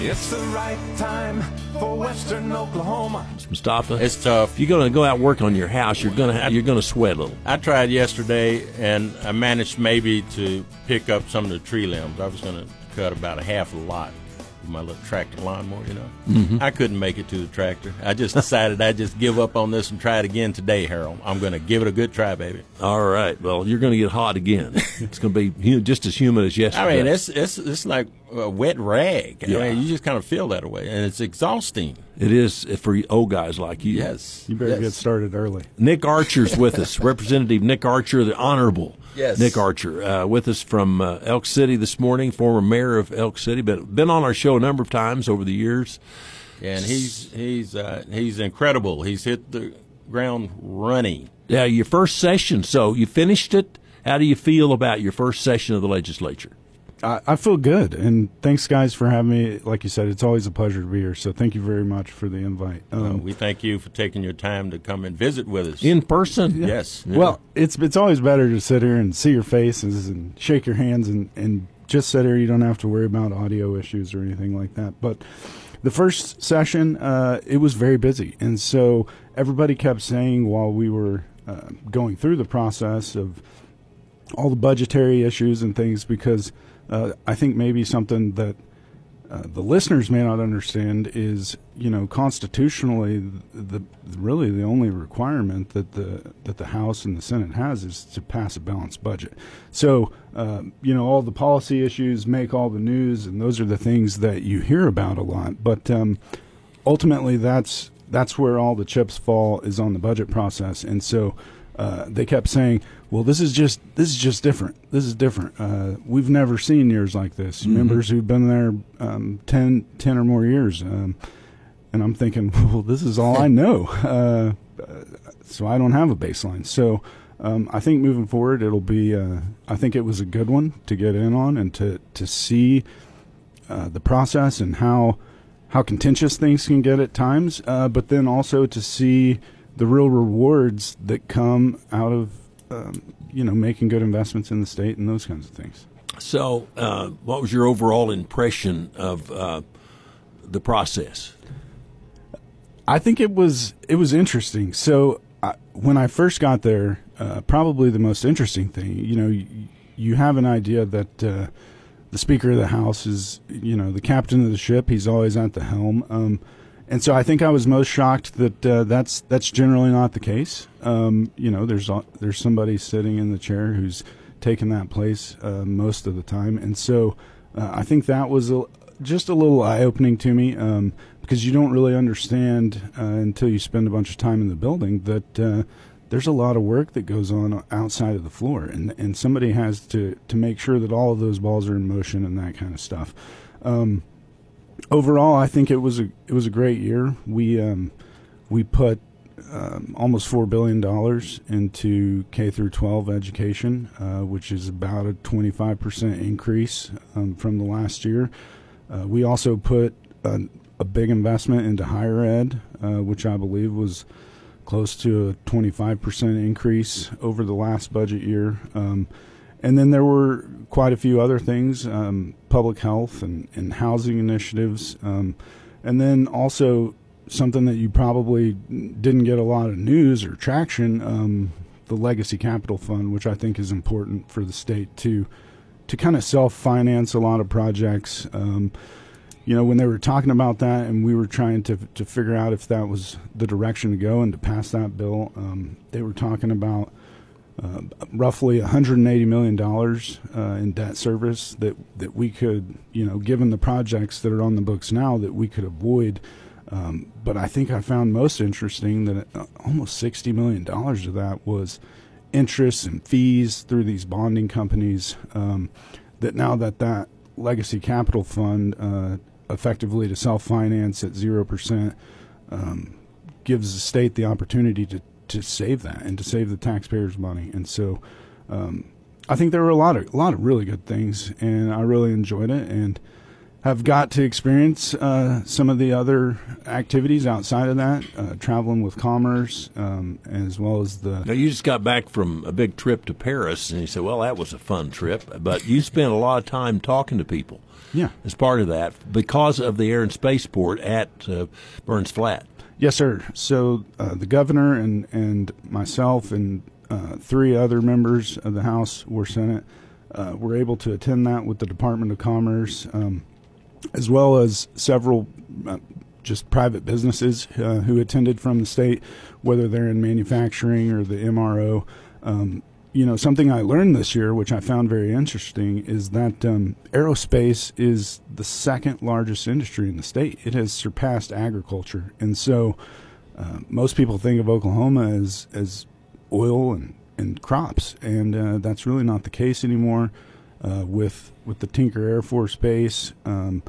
It's the right time for Western Oklahoma. Mustafa. It's tough. If you're going to go out and work on your house, you're going to have, you're going to sweat a little. I tried yesterday, and I managed maybe to pick up some of the tree limbs. I was going to cut about a half a lot with my little tractor lawnmower, you know. Mm-hmm. I couldn't make it to the tractor. I just decided I'd just give up on this and try it again today, Harold. I'm going to give it a good try, baby. All right. Well, you're going to get hot again. it's going to be just as humid as yesterday. I mean, it's it's it's like a wet rag. Yeah. I mean, you just kind of feel that way, and it's exhausting. it is for old guys like you. Yes, You better yes. get started early. Nick Archer's with us, Representative Nick Archer, the Honorable Yes. Nick Archer, uh, with us from uh, Elk City this morning, former mayor of Elk City, but been on our show a number of times over the years. and he's he's uh, he's incredible. He's hit the ground running. Yeah, your first session, so you finished it. How do you feel about your first session of the legislature? I, I feel good, and thanks, guys, for having me. Like you said, it's always a pleasure to be here. So thank you very much for the invite. Uh, Um, we thank you for taking your time to come and visit with us. In person? yes. Well, it's it's always better to sit here and see your faces and shake your hands and, and just sit here. You don't have to worry about audio issues or anything like that. But the first session, uh, it was very busy, and so everybody kept saying while we were uh, going through the process of all the budgetary issues and things, because uh, I think maybe something that uh, the listeners may not understand is, you know, constitutionally, the, the really the only requirement that the that the House and the Senate has is to pass a balanced budget. So, uh, you know, all the policy issues make all the news, and those are the things that you hear about a lot. But um, ultimately, that's that's where all the chips fall is on the budget process, and so. Uh, they kept saying, "Well, this is just this is just different. This is different. Uh, we've never seen years like this. Members who've been there um, 10, 10 or more years." Um, and I'm thinking, "Well, this is all I know, uh, uh, so I don't have a baseline." So um, I think moving forward, it'll be. Uh, I think it was a good one to get in on and to to see uh, the process and how how contentious things can get at times, uh, but then also to see the real rewards that come out of um, you know making good investments in the state and those kinds of things. So, uh, what was your overall impression of uh, the process? I think it was it was interesting. So I, when I first got there, uh, probably the most interesting thing, you know, you, you have an idea that uh, the Speaker of the House is, you know, the captain of the ship. He's always at the helm. Um, and so I think I was most shocked that uh, that's that's generally not the case. Um, you know, there's there's somebody sitting in the chair who's taken that place uh, most of the time, and so uh, I think that was a, just a little eye opening to me um, because you don't really understand uh, until you spend a bunch of time in the building that. Uh, there's a lot of work that goes on outside of the floor, and and somebody has to to make sure that all of those balls are in motion and that kind of stuff. Um, overall, I think it was a it was a great year. We um, we put um, almost four billion dollars into K through 12 education, uh, which is about a 25 percent increase um, from the last year. Uh, we also put a, a big investment into higher ed, uh, which I believe was close to a 25 percent increase over the last budget year. Um, and then there were quite a few other things, um, public health and, and housing initiatives. Um, and then also something that you probably didn't get a lot of news or traction, um, the Legacy Capital Fund, which I think is important for the state to to kind of self finance a lot of projects. Um, you know, when they were talking about that, and we were trying to to figure out if that was the direction to go and to pass that bill, um, they were talking about uh, roughly 180 million dollars uh, in debt service that that we could, you know, given the projects that are on the books now, that we could avoid. Um, but I think I found most interesting that uh, almost 60 million dollars of that was interest and fees through these bonding companies. Um, that now that that legacy capital fund uh, effectively to self finance at zero percent um, gives the state the opportunity to to save that and to save the taxpayers' money. And so, um, I think there were a lot of a lot of really good things, and I really enjoyed it. And have got to experience uh, some of the other activities outside of that, uh, traveling with commerce, um, as well as the. Now you just got back from a big trip to Paris, and you said, "Well, that was a fun trip," but you spent a lot of time talking to people. Yeah. As part of that, because of the Air and Spaceport at uh, Burns Flat. Yes, sir. So uh, the governor and and myself and uh, three other members of the House or Senate uh, were able to attend that with the Department of Commerce. Um, as well as several uh, just private businesses uh, who attended from the state, whether they're in manufacturing or the MRO. Um, you know, something I learned this year, which I found very interesting, is that um, aerospace is the second largest industry in the state. It has surpassed agriculture, and so uh, most people think of Oklahoma as as oil and, and crops, and uh, that's really not the case anymore. Uh, with with the Tinker Air Force Base um,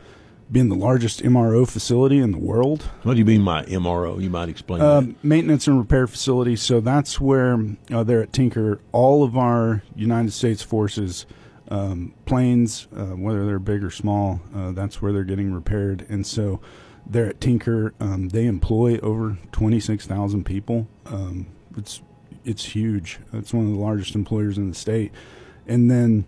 being the largest MRO facility in the world. What do you mean by MRO? You might explain. Uh, maintenance and repair facility. So that's where uh, there at Tinker, all of our United States forces. Um, planes, uh, whether they're big or small, uh, that's where they're getting repaired. And so, they're at Tinker, um, they employ over twenty six thousand people. Um, it's it's huge. It's one of the largest employers in the state. And then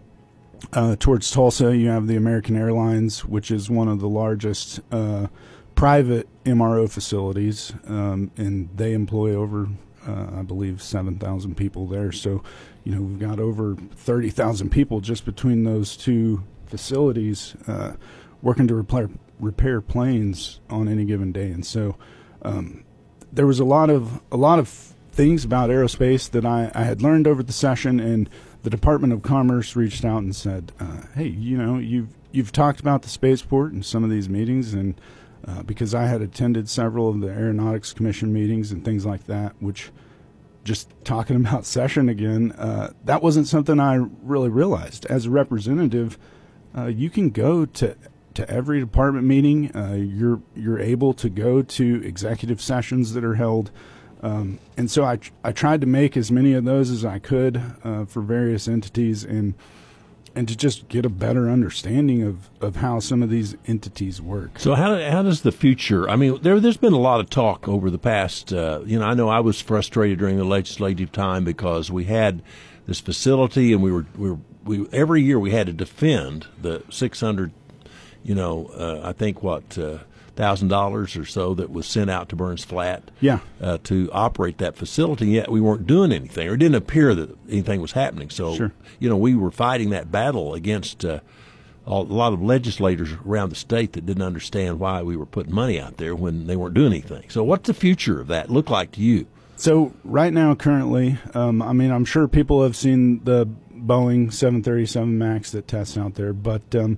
uh, towards Tulsa, you have the American Airlines, which is one of the largest uh, private MRO facilities, um, and they employ over, uh, I believe, 7,000 people there. So, you know, we've got over 30,000 people just between those two facilities uh, working to repair, repair planes on any given day. And so um, there was a lot of a lot of things about aerospace that I, I had learned over the session and – the Department of Commerce reached out and said, uh, "Hey, you know, you've you've talked about the spaceport in some of these meetings, and uh, because I had attended several of the Aeronautics Commission meetings and things like that, which just talking about session again, uh, that wasn't something I really realized. As a representative, uh, you can go to to every department meeting. Uh, you're you're able to go to executive sessions that are held." Um, and so I, I tried to make as many of those as I could uh, for various entities and and to just get a better understanding of, of how some of these entities work. So how how does the future? I mean, there there's been a lot of talk over the past. Uh, you know, I know I was frustrated during the legislative time because we had this facility and we were we were, we every year we had to defend the 600. You know, uh, I think what uh, thousand dollars or so that was sent out to Burns Flat, yeah, uh, to operate that facility. Yet we weren't doing anything, or it didn't appear that anything was happening. So, sure. you know, we were fighting that battle against uh, a lot of legislators around the state that didn't understand why we were putting money out there when they weren't doing anything. So, what's the future of that look like to you? So, right now, currently, um, I mean, I'm sure people have seen the Boeing 737 Max that tests out there, but um,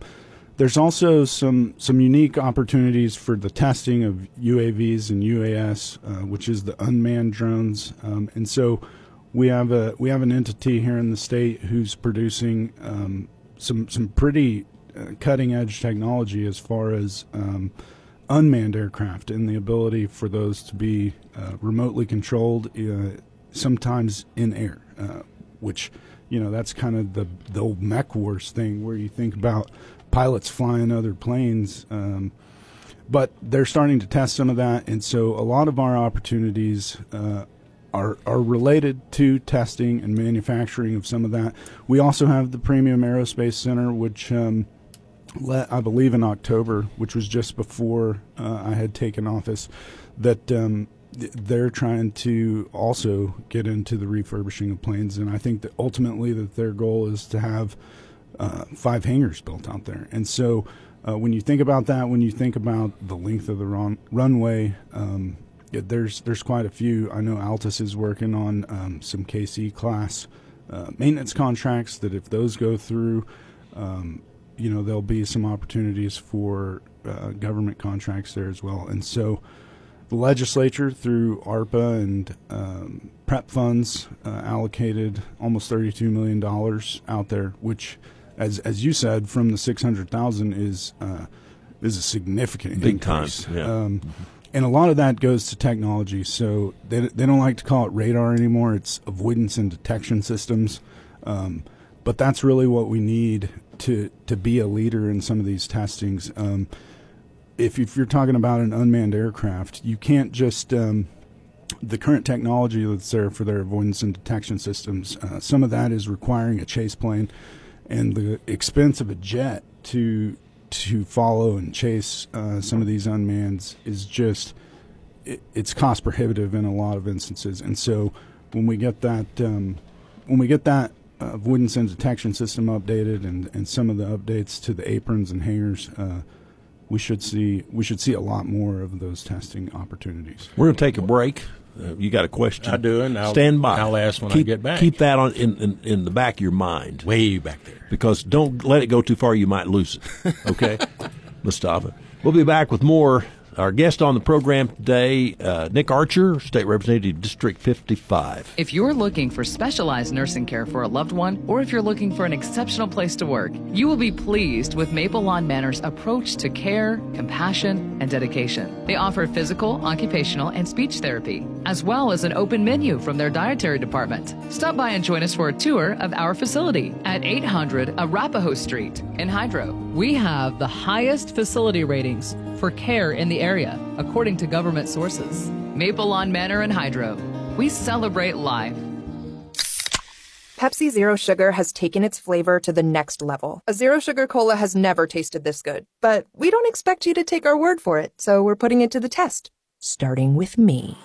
there's also some some unique opportunities for the testing of UAVs and UAS, uh, which is the unmanned drones, um, and so we have a we have an entity here in the state who's producing um, some some pretty uh, cutting edge technology as far as um, unmanned aircraft and the ability for those to be uh, remotely controlled, uh, sometimes in air, uh, which you know that's kind of the the old mech wars thing where you think about pilots flying other planes. Um, but they're starting to test some of that, and so a lot of our opportunities uh, are are related to testing and manufacturing of some of that. We also have the Premium Aerospace Center, which um, let, I believe in October, which was just before uh, I had taken office, that um, they're trying to also get into the refurbishing of planes, and I think that ultimately that their goal is to have uh, five hangars built out there. And so uh, when you think about that, when you think about the length of the run- runway, um, there's there's quite a few. I know Altus is working on um, some KC class uh, maintenance contracts that if those go through, um, you know there'll be some opportunities for uh, government contracts there as well. And so the legislature through ARPA and um, prep funds uh, allocated almost $32 million out there, which as as you said, from the six hundred thousand is uh, is a significant big increase. time. Yeah. Um, and a lot of that goes to technology. So they they don't like to call it radar anymore. It's avoidance and detection systems. Um, but that's really what we need to to be a leader in some of these testings. Um, if if you're talking about an unmanned aircraft, you can't just um, the current technology that's there for their avoidance and detection systems. Uh, some of that is requiring a chase plane, and the expense of a jet to to follow and chase uh, some of these unmanned is just it, it's cost prohibitive in a lot of instances. And so when we get that um, when we get that uh, avoidance and detection system updated and, and some of the updates to the aprons and hangars, uh, we should see we should see a lot more of those testing opportunities. We're going to take a break. Uh, you got a question? I do, and I'll- stand by. I'll ask when I keep, get back. Keep that on in, in, in the back of your mind Way back there. because don't let it go too far. You might lose it. Okay, Mustafa. We'll be back with more. Our guest on the program today, uh, Nick Archer, State Representative, District 55. If you're looking for specialized nursing care for a loved one, or if you're looking for an exceptional place to work, you will be pleased with Maple Lawn Manor's approach to care, compassion, and dedication. They offer physical, occupational, and speech therapy, as well as an open menu from their dietary department. Stop by and join us for a tour of our facility at 800 Arapahoe Street in Hydro. We have the highest facility ratings for care in the area, according to government sources. Maple Lawn Manor and Hydro. We celebrate life. Pepsi Zero Sugar has taken its flavor to the next level. A zero sugar cola has never tasted this good. But we don't expect you to take our word for it, so we're putting it to the test. Starting with me.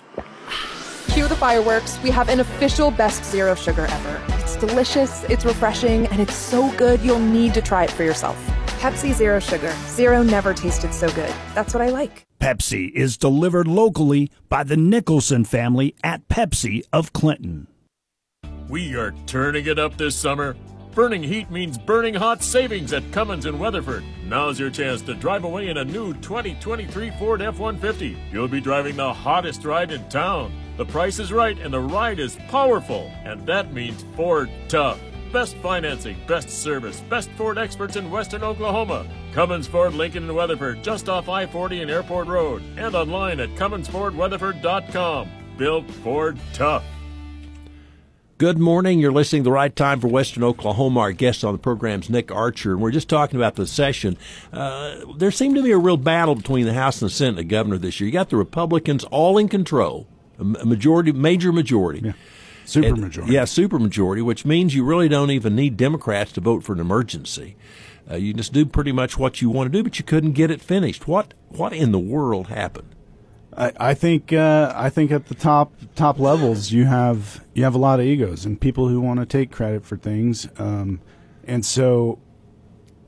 Cue the fireworks. We have an official best zero sugar ever. It's delicious, it's refreshing, and it's so good you'll need to try it for yourself. Pepsi Zero Sugar. Zero never tasted so good. That's what I like. Pepsi is delivered locally by the Nicholson family at Pepsi of Clinton. We are turning it up this summer. Burning heat means burning hot savings at Cummins in Weatherford. Now's your chance to drive away in a new 2023 Ford F 150. You'll be driving the hottest ride in town. The price is right and the ride is powerful. And that means Ford Tough. Best financing, best service, best Ford experts in Western Oklahoma. Cummins Ford Lincoln and Weatherford, just off I 40 and Airport Road. And online at CumminsFordWeatherford.com. Built Ford Tough. Good morning. You're listening to the right time for Western Oklahoma. Our guest on the program is Nick Archer, and we're just talking about the session. Uh, there seemed to be a real battle between the House and the Senate and the governor this year. You got the Republicans all in control, a a majority, major majority. Super And- majority. Yeah, supermajority, which means you really don't even need Democrats to vote for an emergency. Uh, you just do pretty much what you want to do, but you couldn't get it finished. What what in the world happened? I, I think uh, I think at the top top levels you have you have a lot of egos and people who want to take credit for things, um, and so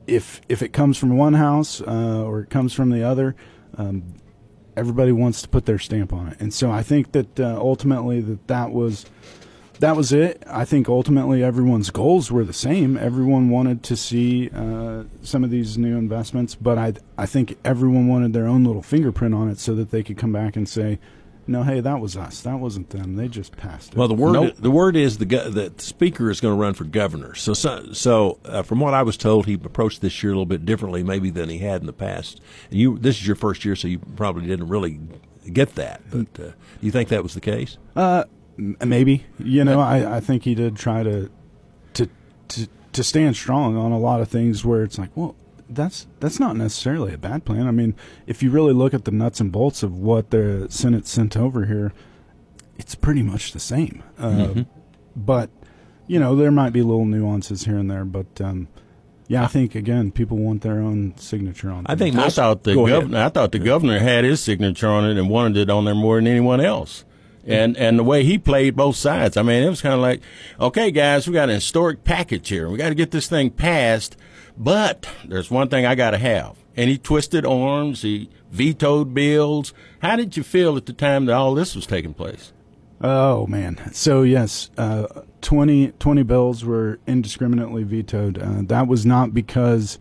if if it comes from one house uh, or it comes from the other, um, everybody wants to put their stamp on it, and so I think that uh, ultimately that that was that was it. I think ultimately everyone's goals were the same. Everyone wanted to see uh, some of these new investments, but I I think everyone wanted their own little fingerprint on it so that they could come back and say, "No, hey, that was us. That wasn't them. They just passed it." Well, the word Nope. the word is the the speaker is going to run for governor. So so, so uh, from what I was told, he approached this year a little bit differently, maybe than he had in the past. And you this is your first year, so you probably didn't really get that. But uh, do you think that was the case? M- maybe. You know I, I think he did try to to to to stand strong on a lot of things where it's like well that's that's not necessarily a bad plan. I mean if you really look at the nuts and bolts of what the senate sent over here it's pretty much the same. Uh, but you know there might be little nuances here and there but um, yeah i think again people want their own signature on I think I thought the governor. I thought the governor had his signature on it and wanted it on there more than anyone else. And and the way he played both sides, I mean, it was kind of like, okay, guys, we got an historic package here. We got to get this thing passed, but there's one thing I got to have. And he twisted arms. He vetoed bills. How did you feel at the time that all this was taking place? Oh man! So yes, uh, 20, 20 bills were indiscriminately vetoed. Uh, that was not because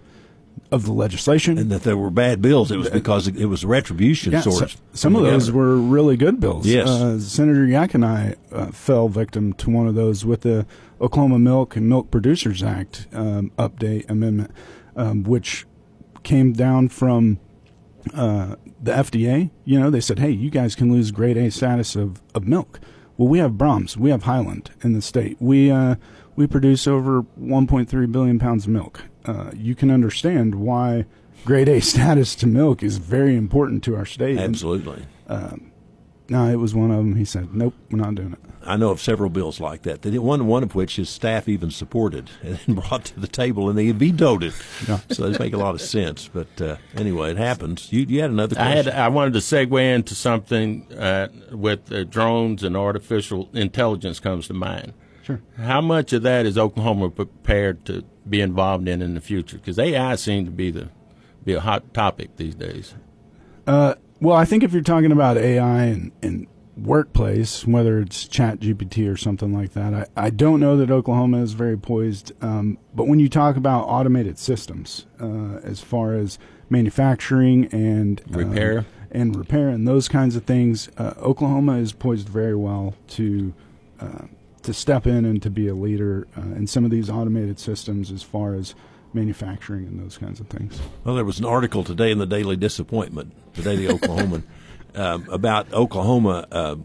of the legislation. and that there were bad bills. It was because it was retribution, yeah, sort so- some of those were really good bills. Yes. uh, Senator Jech and I uh, fell victim to one of those with the Oklahoma Milk and Milk Producers Act um, update amendment, um, which came down from uh, the FDA. You know, they said, "Hey, you guys can lose Grade A status of, of milk." Well, we have Braum's, we have Hiland in the state. We uh, we produce over 1.3 billion pounds of milk, uh, you can understand why grade A status to milk is very important to our state. And, Absolutely. no, it was one of them. He said, "Nope, we're not doing it." I know of several bills like that. That one one of which his staff even supported and brought to the table, and they vetoed it. Yeah. So it make a lot of sense. But uh, anyway, it happens. You you had another I question. had I wanted to segue into something uh, with uh, drones and artificial intelligence comes to mind. Sure. How much of that is Oklahoma prepared to be involved in in the future? Because AI seems to be the be a hot topic these days. Uh, well, I think if you're talking about AI and, and workplace, whether it's Chat GPT or something like that, I, I don't know that Oklahoma is very poised. Um, but when you talk about automated systems, uh, as far as manufacturing and uh, Repair. and repair and those kinds of things, uh, Oklahoma is poised very well to uh, to step in and to be a leader uh, in some of these automated systems as far as manufacturing and those kinds of things. Well, there was an article today in the Daily Disappointment, the Daily Oklahoman, um, about Oklahoma uh,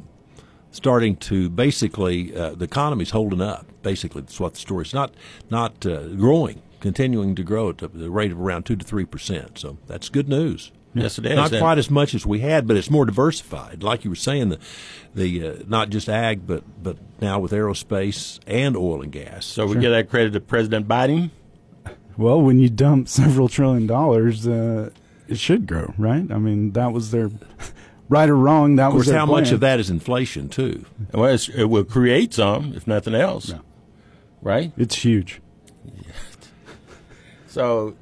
starting to basically uh, the economy's holding up. Basically, that's what the story is. Not not uh, growing, continuing to grow at the rate of around two to three percent. So that's good news. Yes, it is. Not And- quite as much as we had, but it's more diversified. Like you were saying, the the uh, not just ag, but but now with aerospace and oil and gas. So we give that credit to President Biden. Well, when you dump several trillion dollars, uh, it should grow, right? I mean, that was their right or wrong. That of was course, their how much of that is inflation too? Well, it's, it will create some, if nothing else, Yeah. right? It's huge. So,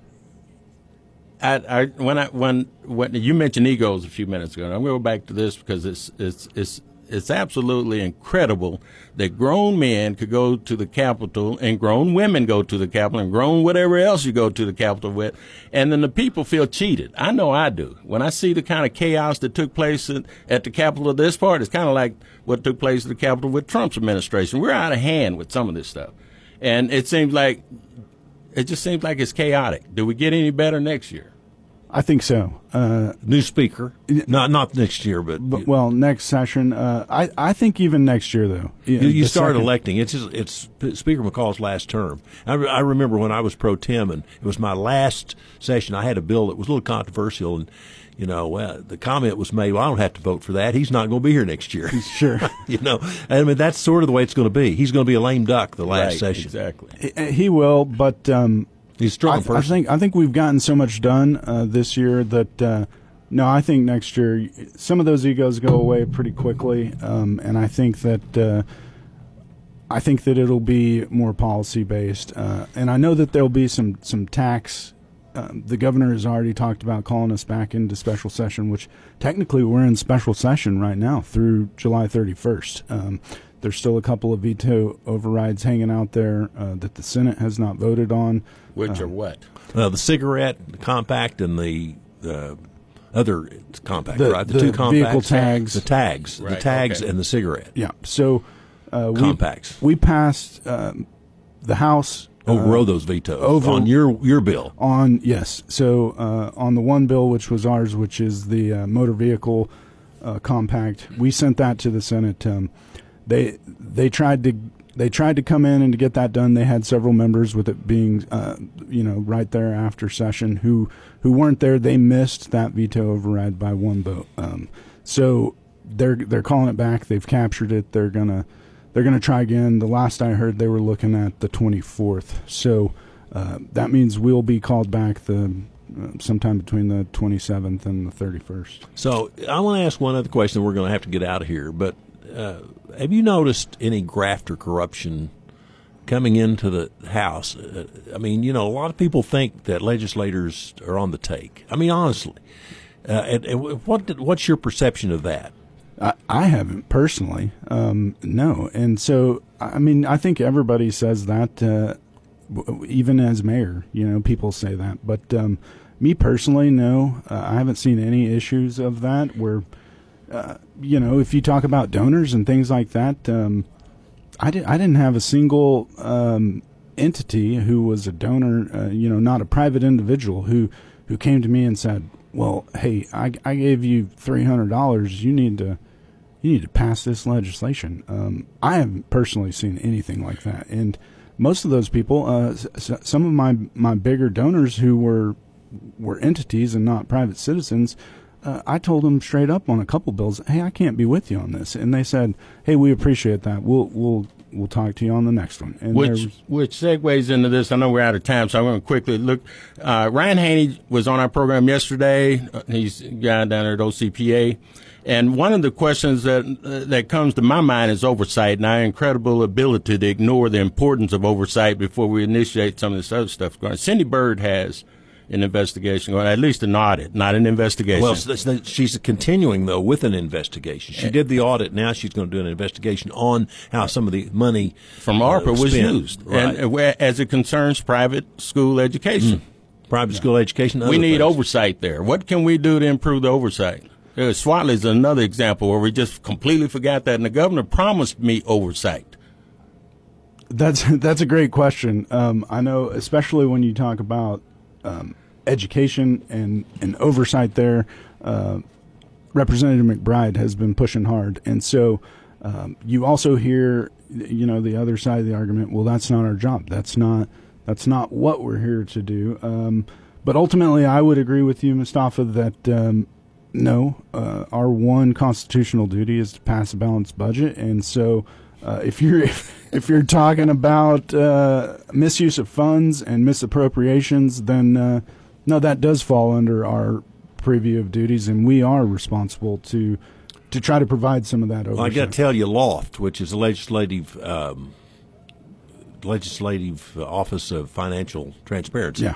I, I when I when when you mentioned egos a few minutes ago, I'm going to go back to this because it's it's it's it's absolutely incredible that grown men could go to the Capitol and grown women go to the Capitol and grown whatever else you go to the Capitol with, and then the people feel cheated. I know I do. When I see the kind of chaos that took place at, at the Capitol of this part, it's kind of like what took place at the Capitol with Trump's administration. We're out of hand with some of this stuff, and it seems like it just seems like it's chaotic. Do we get any better next year? I think so. Uh, New speaker, not not next year, but, but well, next session. Uh, I I think even next year though. You, you start second- electing. It's just, it's Speaker McCall's last term. I, re- I remember when I was pro tem, and it was my last session. I had a bill that was a little controversial, and you know, well, the comment was made, "Well, I don't have to vote for that. He's not going to be here next year." Sure. you know, I mean, that's sort of the way it's going to be. He's going to be a lame duck the last Right, session. Exactly. He- He will, but um, He's a strong I, person. I think I think we've gotten so much done uh, this year that uh, no, I think next year some of those egos go away pretty quickly, um, and I think that uh, I think that it'll be more policy based, uh, and I know that there'll be some some tax. Um, the governor has already talked about calling us back into special session, which technically we're in special session right now through July 31st. Um, there's still a couple of veto overrides hanging out there uh, that the Senate has not voted on. Which are what? uh, the cigarette the compact and the uh, other compact, The- right? The, the two compacts, vehicle tags. the tags, the tags, okay. and the cigarette Yeah. So uh, we, compacts. we passed um, the House Overrode those vetoes over- on your your bill. on yes. So uh, on the one bill, which was ours, which is the uh, motor vehicle uh, compact, we sent that to the Senate. Um, they they tried to they tried to come in and to get that done. They had several members with it being uh, you know right there after session who who weren't there. They missed that veto override by one vote. Um, so they're they're calling it back. They've captured it. They're gonna they're gonna try again. The last I heard, they were looking at the 24th. So uh, that means we'll be called back the uh, sometime between the 27th and the 31st. So I want to ask one other question. We're going to have to get out of here, but uh, have you noticed any graft or corruption coming into the House? Uh, I mean, you know, a lot of people think that legislators are on the take. I mean, honestly, uh, and, and what did, what's your perception of that? I, I haven't personally, um, no. And so, I mean, I think everybody says that, uh, even as mayor, you know, people say that. But um, me personally, no, uh, I haven't seen any issues of that. Where, uh, you know, if you talk about donors and things like that, um, I, did, I didn't have a single um, entity who was a donor, uh, you know, not a private individual who who came to me and said, "Well, hey, I, I gave you three hundred dollars. You need to you need to pass this legislation." Um, I haven't personally seen anything like that, and most of those people, uh, s- some of my my bigger donors who were were entities and not private citizens, uh, I told them straight up on a couple bills, "Hey, I can't be with you on this," and they said, "Hey, we appreciate that. We'll we'll we'll talk to you on the next one." And Which which segues into this. I know we're out of time, so I'm going to quickly look. Uh, Ryan Haney was on our program yesterday. Uh, He's a guy down there at OCPA. And one of the questions that uh, that comes to my mind is oversight and our incredible ability to ignore the importance of oversight before we initiate some of this other stuff. going. Cindy Byrd has an investigation going, at least an audit, not an investigation. Well, s- s- she's continuing though with an investigation. She did the audit. Now she's going to do an investigation on how some of the money from uh, ARPA was used, Right. and uh, as it concerns private school education. private school education. We need things. oversight there. What can we do to improve the oversight? Uh, Swadley is another example where we just completely forgot that, and the governor promised me oversight. That's that's a great question. Um, I know, especially when you talk about um, education and, and oversight there. Uh, Representative McBride has been pushing hard, and so um, you also hear, you know, the other side of the argument. Well, that's not our job. That's not that's not what we're here to do. Um, but ultimately, I would agree with you, Mustafa, that um, no, uh, our one constitutional duty is to pass a balanced budget, and so uh, if you're if, if you're talking about uh, misuse of funds and misappropriations, then uh, no, that does fall under our preview of duties, and we are responsible to to try to provide some of that oversight. Well, I got to tell you, Loft, which is a legislative um, legislative Office of Financial Transparency. Yeah.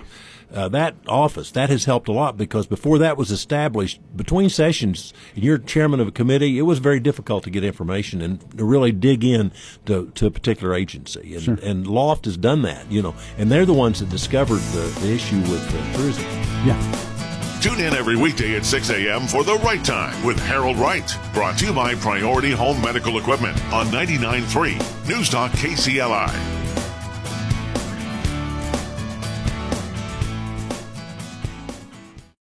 Uh, that office that has helped a lot because before that was established, between sessions, and you're chairman of a committee, it was very difficult to get information and to really dig in to, to a particular agency. And, Sure. and Loft has done that, you know, and they're the ones that discovered the, the issue with uh, tourism. yeah. Tune in every weekday at 6 a.m. for The Right Time with Harold Wright. Brought to you by Priority Home Medical Equipment on 99.3 News Talk KCLI.